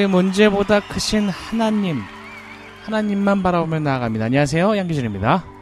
우리 문제보다 크신 하나님 하나님만 바라보며 나아갑니다. 안녕하세요. 양기준입니다.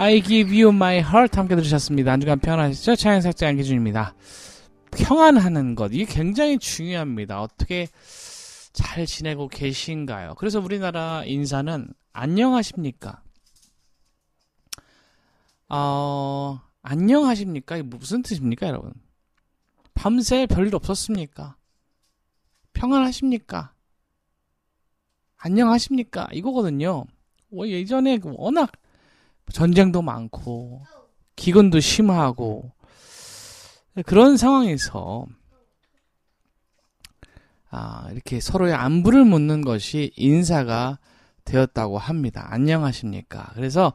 I give you my heart 함께 들으셨습니다. 한 주간 평안하시죠? 차연삭자 양기준입니다. 평안하는 것 이게 굉장히 중요합니다. 어떻게 잘 지내고 계신가요? 그래서 우리나라 인사는 안녕하십니까? 어, 안녕하십니까? 이게 무슨 뜻입니까, 여러분? 밤새 별일 없었습니까? 평안하십니까? 안녕하십니까? 이거거든요. 뭐 예전에 그 워낙 전쟁도 많고 기근도 심하고 그런 상황에서 아, 이렇게 서로의 안부를 묻는 것이 인사가 되었다고 합니다. 안녕하십니까? 그래서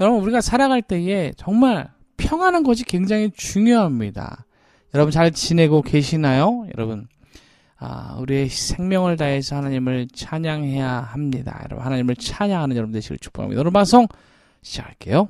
여러분 우리가 살아갈 때에 정말 평안한 것이 굉장히 중요합니다. 여러분 잘 지내고 계시나요? 여러분 아, 우리의 생명을 다해서 하나님을 찬양해야 합니다. 여러분 하나님을 찬양하는 여러분 되시길 축복합니다. 오늘 방송 시작할게요.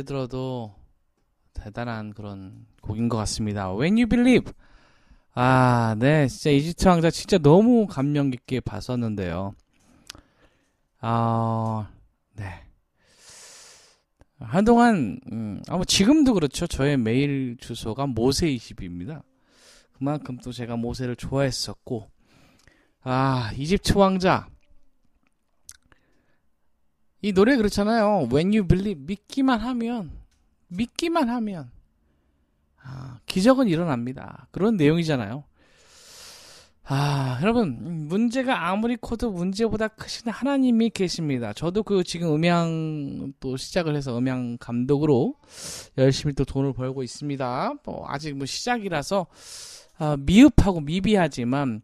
언제 들어도 대단한 그런 곡인 것 같습니다. When You Believe. 아, 네, 진짜 이집트 왕자 진짜 너무 감명 깊게 봤었는데요. 아, 네. 한동안, 음, 아마 지금도 그렇죠. 저의 메일 주소가 모세20입니다. 그만큼 또 제가 모세를 좋아했었고, 아, 이집트 왕자. 이 노래 그렇잖아요. When you believe, 믿기만 하면, 믿기만 하면, 아, 기적은 일어납니다. 그런 내용이잖아요. 아, 여러분, 문제가 아무리 커도 문제보다 크신 하나님이 계십니다. 저도 그 지금 음향 또 시작을 해서 음향 감독으로 열심히 또 돈을 벌고 있습니다. 뭐 아직 뭐 시작이라서 아, 미흡하고 미비하지만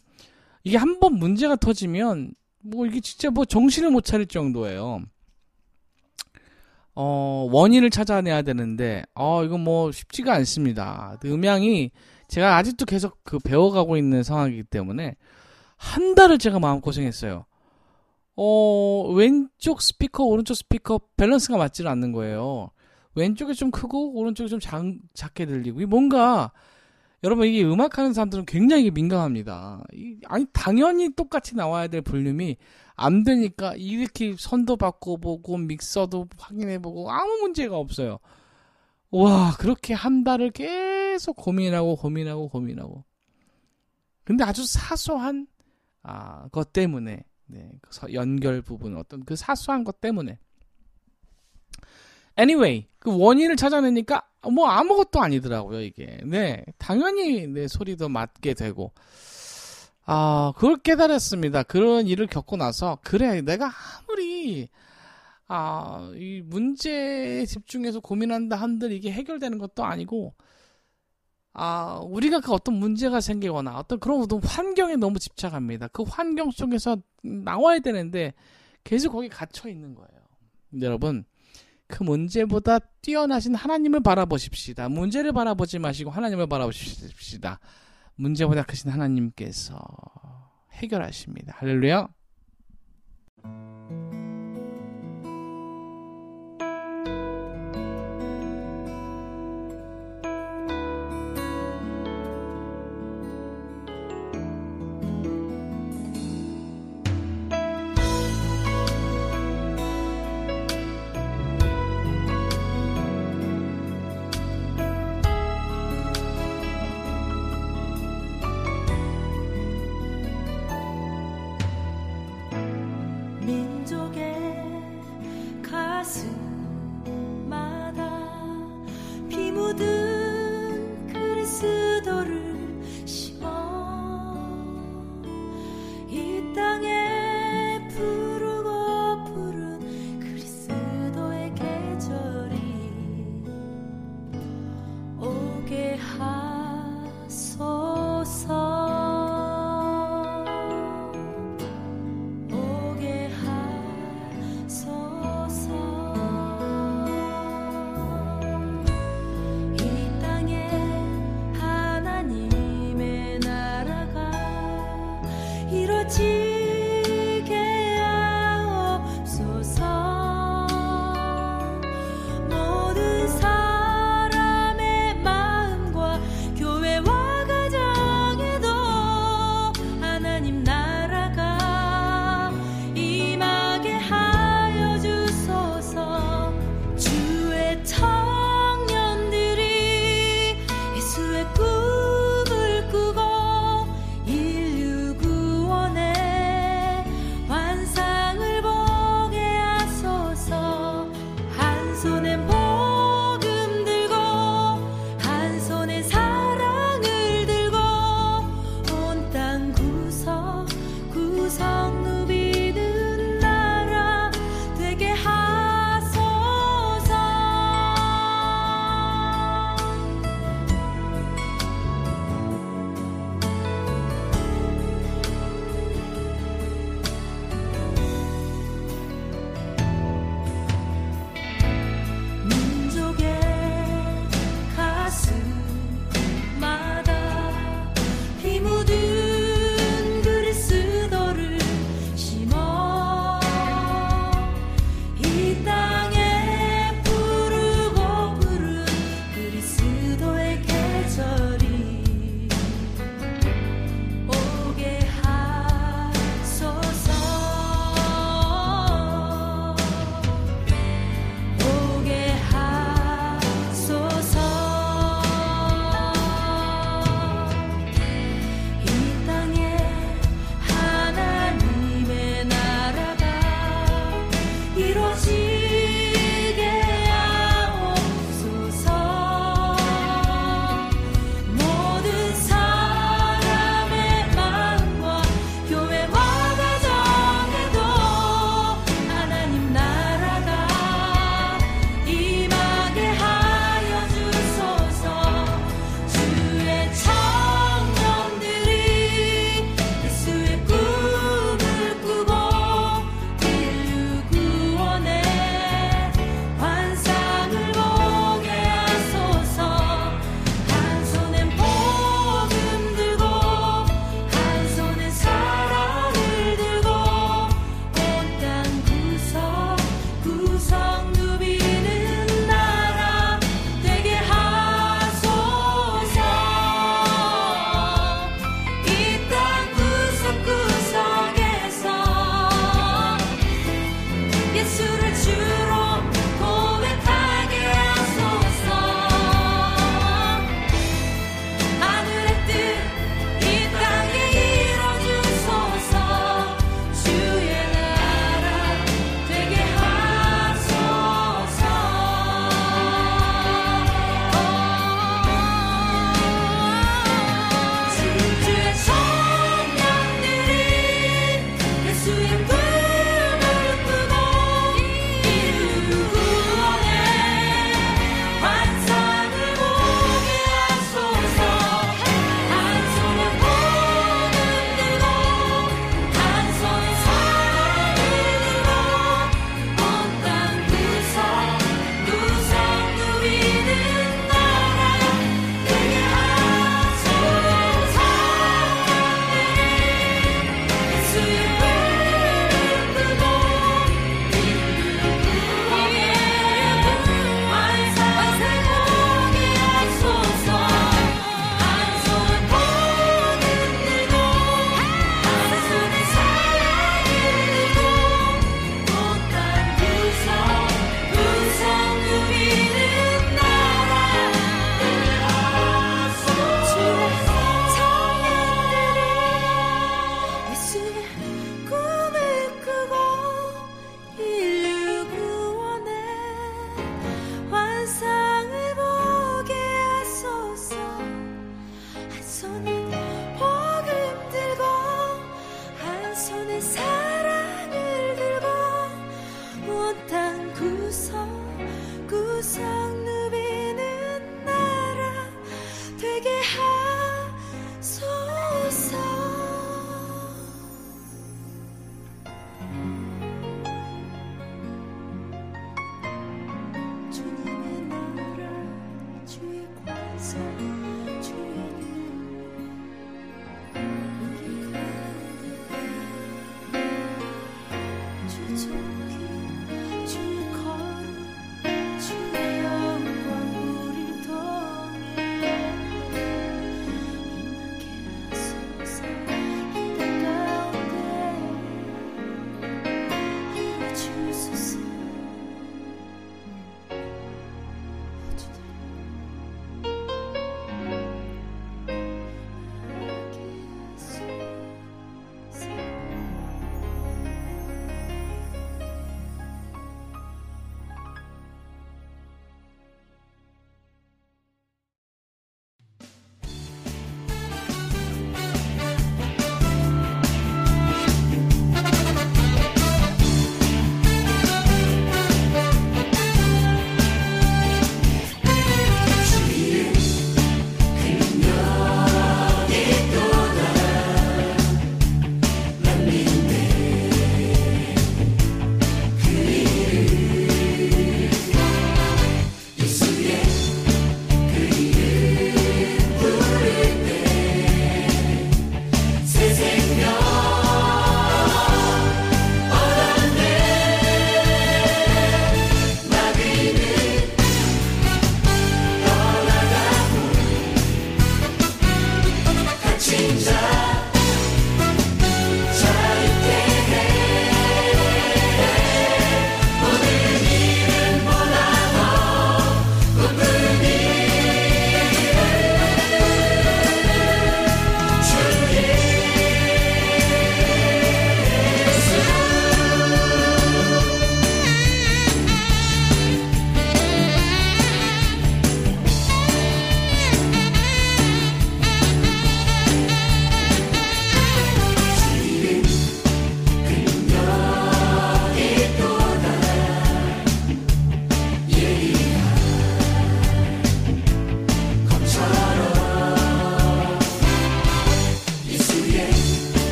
이게 한 번 문제가 터지면 뭐 이게 진짜 뭐 정신을 못 차릴 정도예요. 어, 원인을 찾아내야 되는데, 어, 이거 뭐 쉽지가 않습니다. 그 음향이 제가 아직도 계속 그 배워가고 있는 상황이기 때문에 한 달을 제가 마음고생했어요. 어, 왼쪽 스피커, 오른쪽 스피커 밸런스가 맞지를 않는 거예요. 왼쪽이 좀 크고 오른쪽이 좀 작, 작게 들리고, 이 뭔가 여러분 이게 음악 하는 사람들은 굉장히 민감합니다. 이, 아니 당연히 똑같이 나와야 될 볼륨이 안 되니까 이렇게 선도 바꿔보고 믹서도 확인해보고 아무 문제가 없어요. 와 그렇게 한 달을 계속 고민하고 고민하고 고민하고. 근데 아주 사소한 아, 것 때문에 네, 그 연결 부분 어떤 그 사소한 것 때문에 anyway 그 원인을 찾아내니까 뭐 아무것도 아니더라고요 이게. 네 당연히 내 소리도 맞게 되고. 아 그걸 깨달았습니다. 그런 일을 겪고 나서 그래 내가 아무리 아 이 문제에 집중해서 고민한다 한들 이게 해결되는 것도 아니고 아 우리가 그 어떤 문제가 생기거나 어떤 그런 어떤 환경에 너무 집착합니다. 그 환경 속에서 나와야 되는데 계속 거기 갇혀 있는 거예요. 여러분 그 문제보다 뛰어나신 하나님을 바라보십시다. 문제를 바라보지 마시고 하나님을 바라보십시다. 문제보다 크신 하나님께서 해결하십니다. 할렐루야.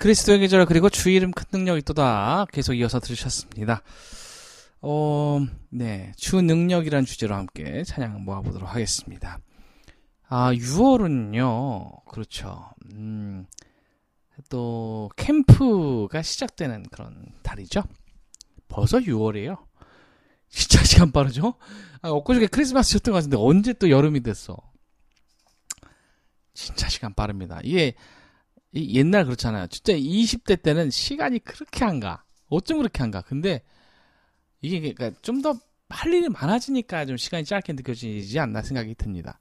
그리스도의 계절 그리고 주 이름 큰 능력 있도다 계속 이어서 들으셨습니다. 어, 네. 주 능력이란 주제로 함께 찬양 모아보도록 하겠습니다. 아, 6월은요, 그렇죠. 음, 또, 캠프가 시작되는 그런 달이죠. 벌써 6월이에요. 진짜 시간 빠르죠? 아, 엊그저께 크리스마스였던 것 같은데 언제 또 여름이 됐어. 진짜 시간 빠릅니다. 이게, 이 옛날 그렇잖아요. 진짜 20대 때는 시간이 그렇게 안 가. 어쩜 그렇게 안 가. 근데, 이게 그러니까 좀 더 할 일이 많아지니까 좀 시간이 짧게 느껴지지 않나 생각이 듭니다.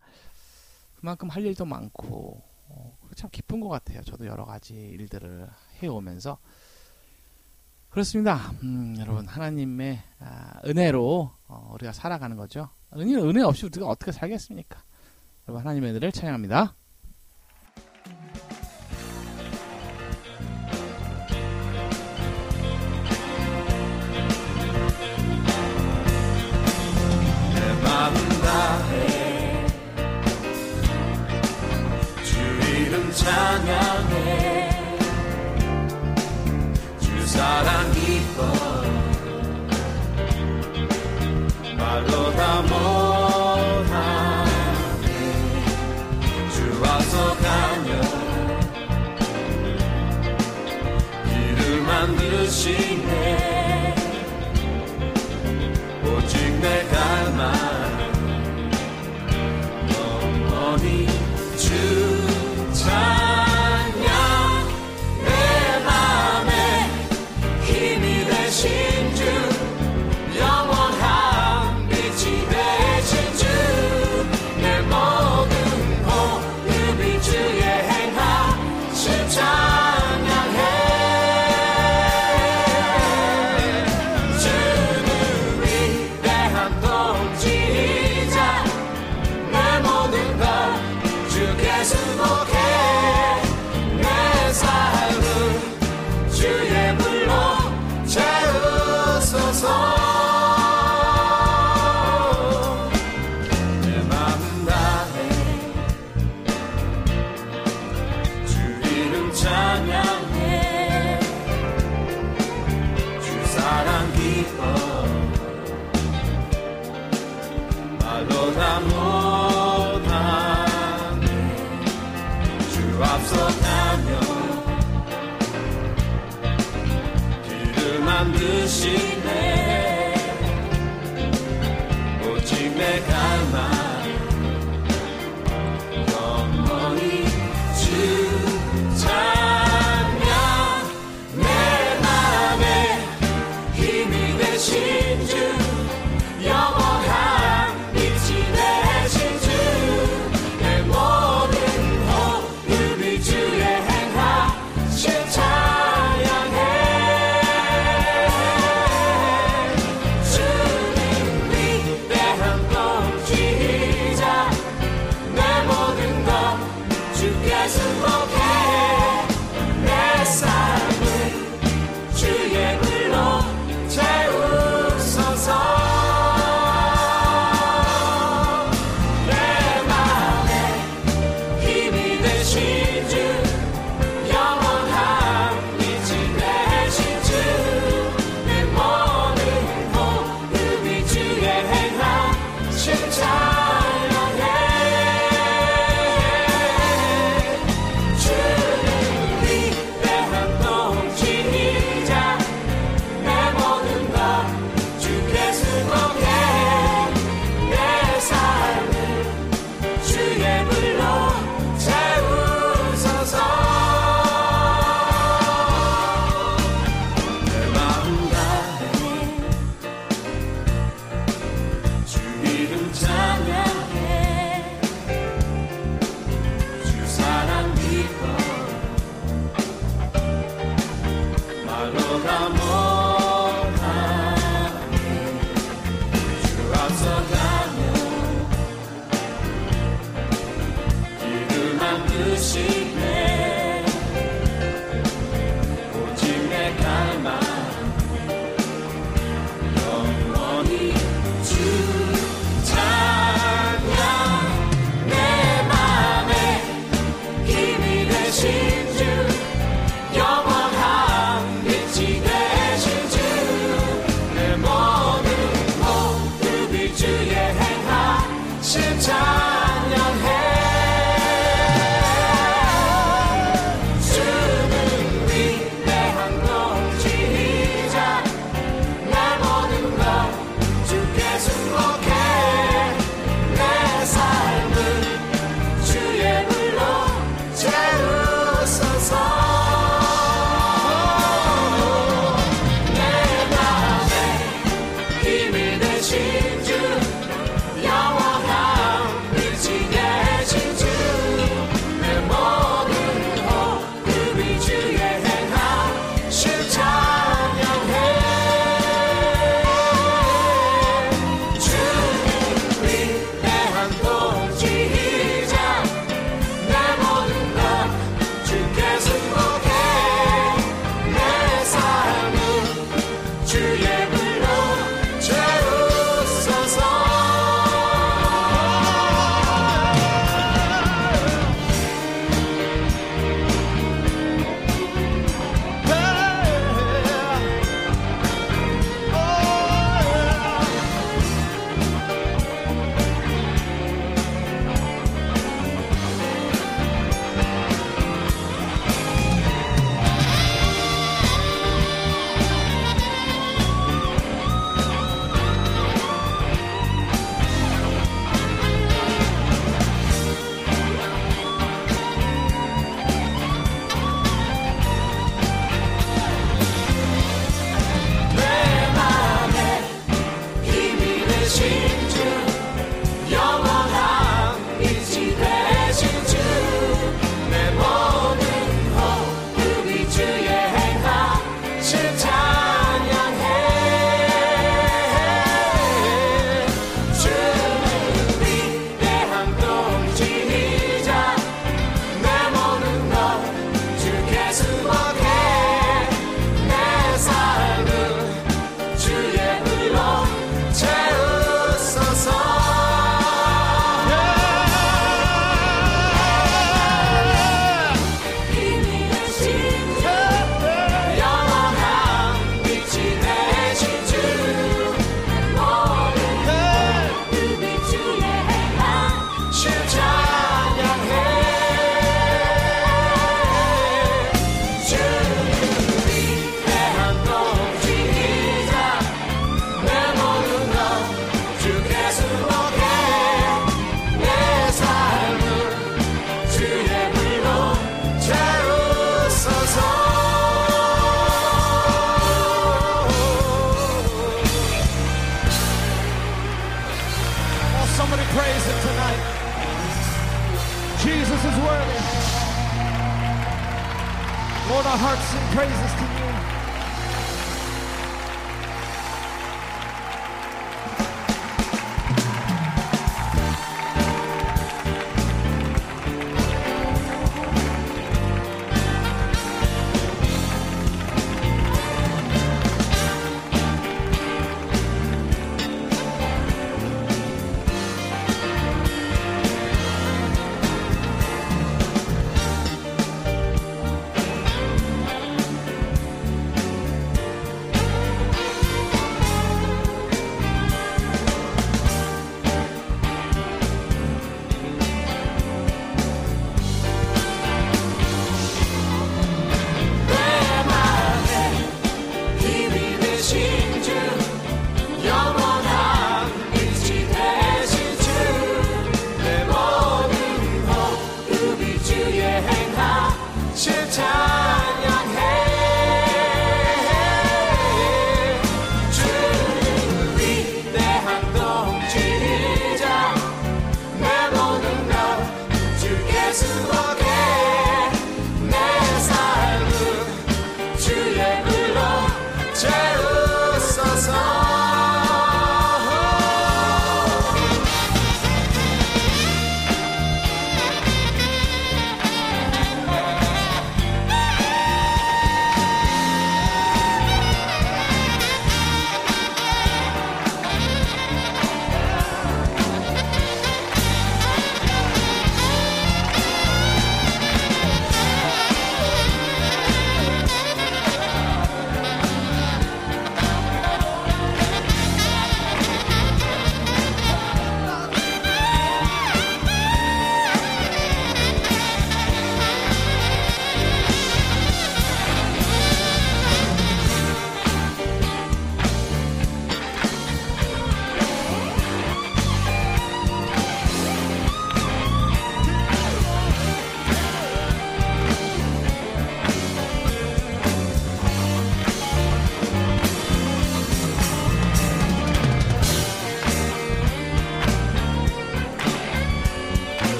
그만큼 할 일도 많고 어, 참 기쁜 것 같아요. 저도 여러 가지 일들을 해오면서 그렇습니다. 음, 여러분 하나님의 아, 은혜로 어, 우리가 살아가는 거죠. 은혜 은혜 없이 우리가 어떻게 살겠습니까? 여러분 하나님의 은혜를 찬양합니다. 만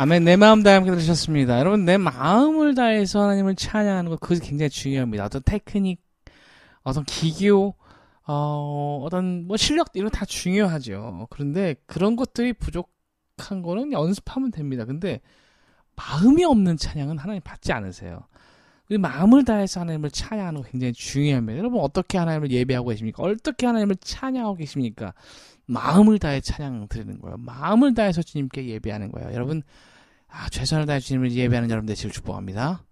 아멘. 내 마음 다해 함께 들으셨습니다. 여러분, 내 마음을 다해서 하나님을 찬양하는 것, 그것이 굉장히 중요합니다. 어떤 테크닉, 어떤 기교, 어, 어떤 뭐 실력, 이런 거다 중요하죠. 그런데 그런 것들이 부족한 거는 연습하면 됩니다. 근데 마음이 없는 찬양은 하나님 받지 않으세요. 그 마음을 다해서 하나님을 찬양하는 거 굉장히 중요합니다. 여러분, 어떻게 하나님을 예배하고 계십니까? 어떻게 하나님을 찬양하고 계십니까? 마음을 다해 찬양 드리는 거예요. 마음을 다해서 주님께 예배하는 거예요. 여러분, 아, 최선을 다해 주님을 예배하는 여러분 되시길 축복합니다.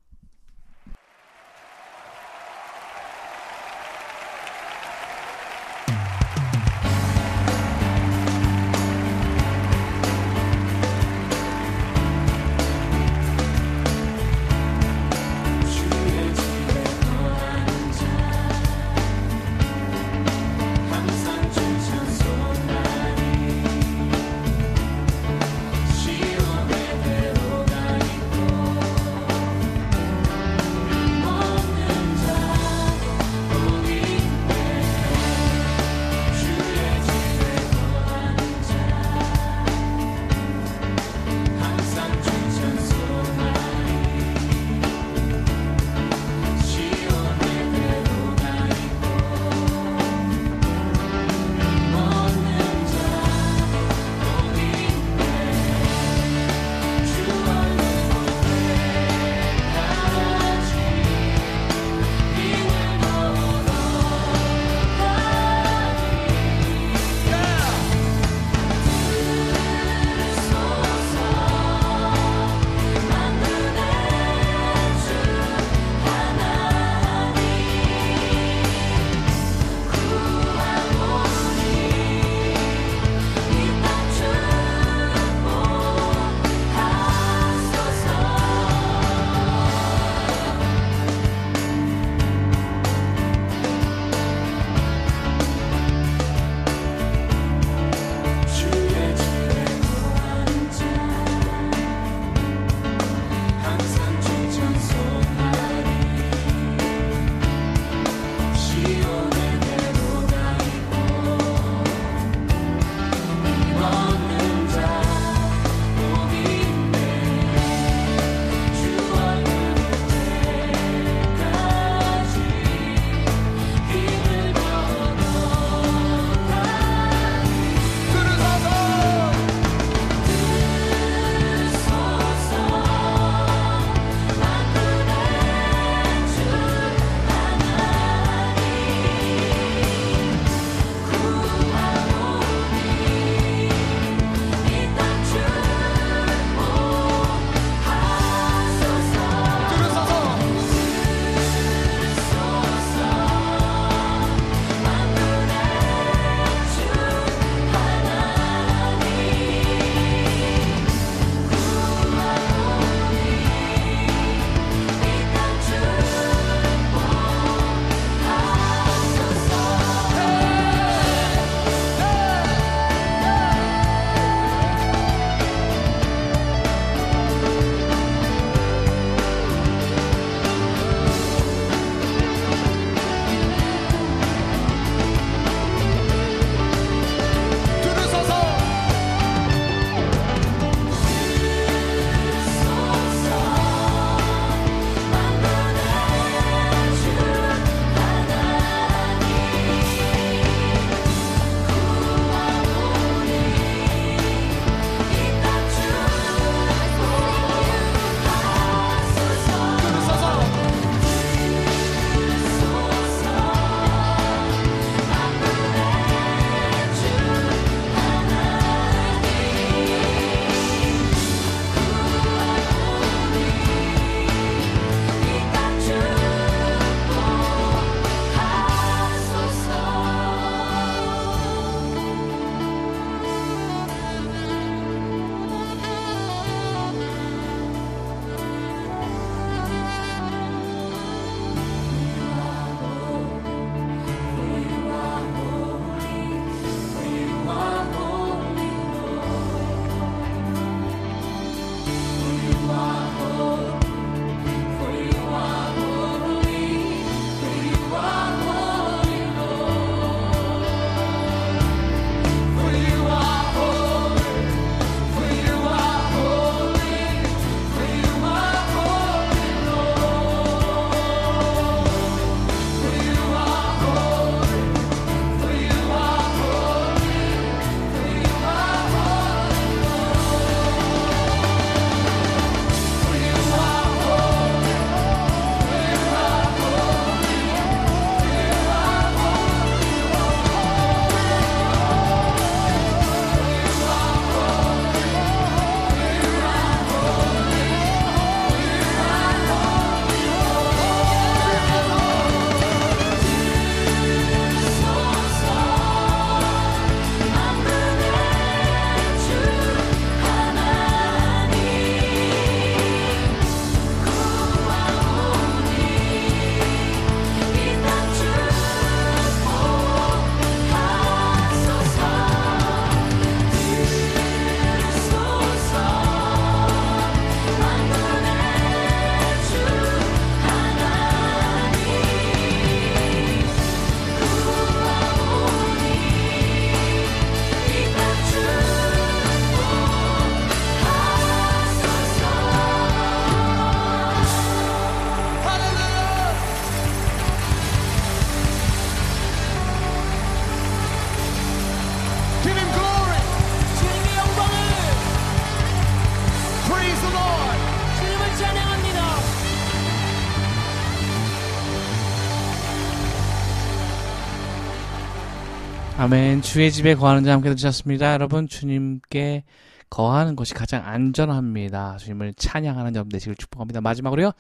아멘. 주의 집에 거하는 자 함께 되셨습니다. 여러분, 주님께 거하는 것이 가장 안전합니다. 주님을 찬양하는 점 되시길 축복합니다. 마지막으로요,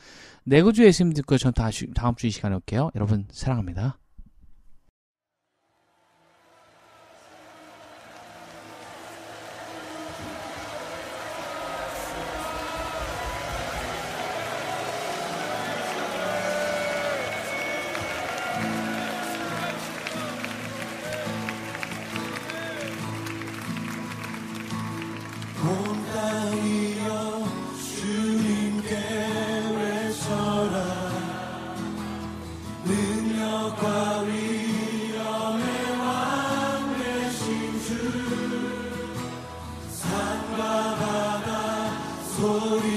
내구주의 예수님 듣고 전 다음 주 이 시간에 올게요. 여러분, 사랑합니다. glory.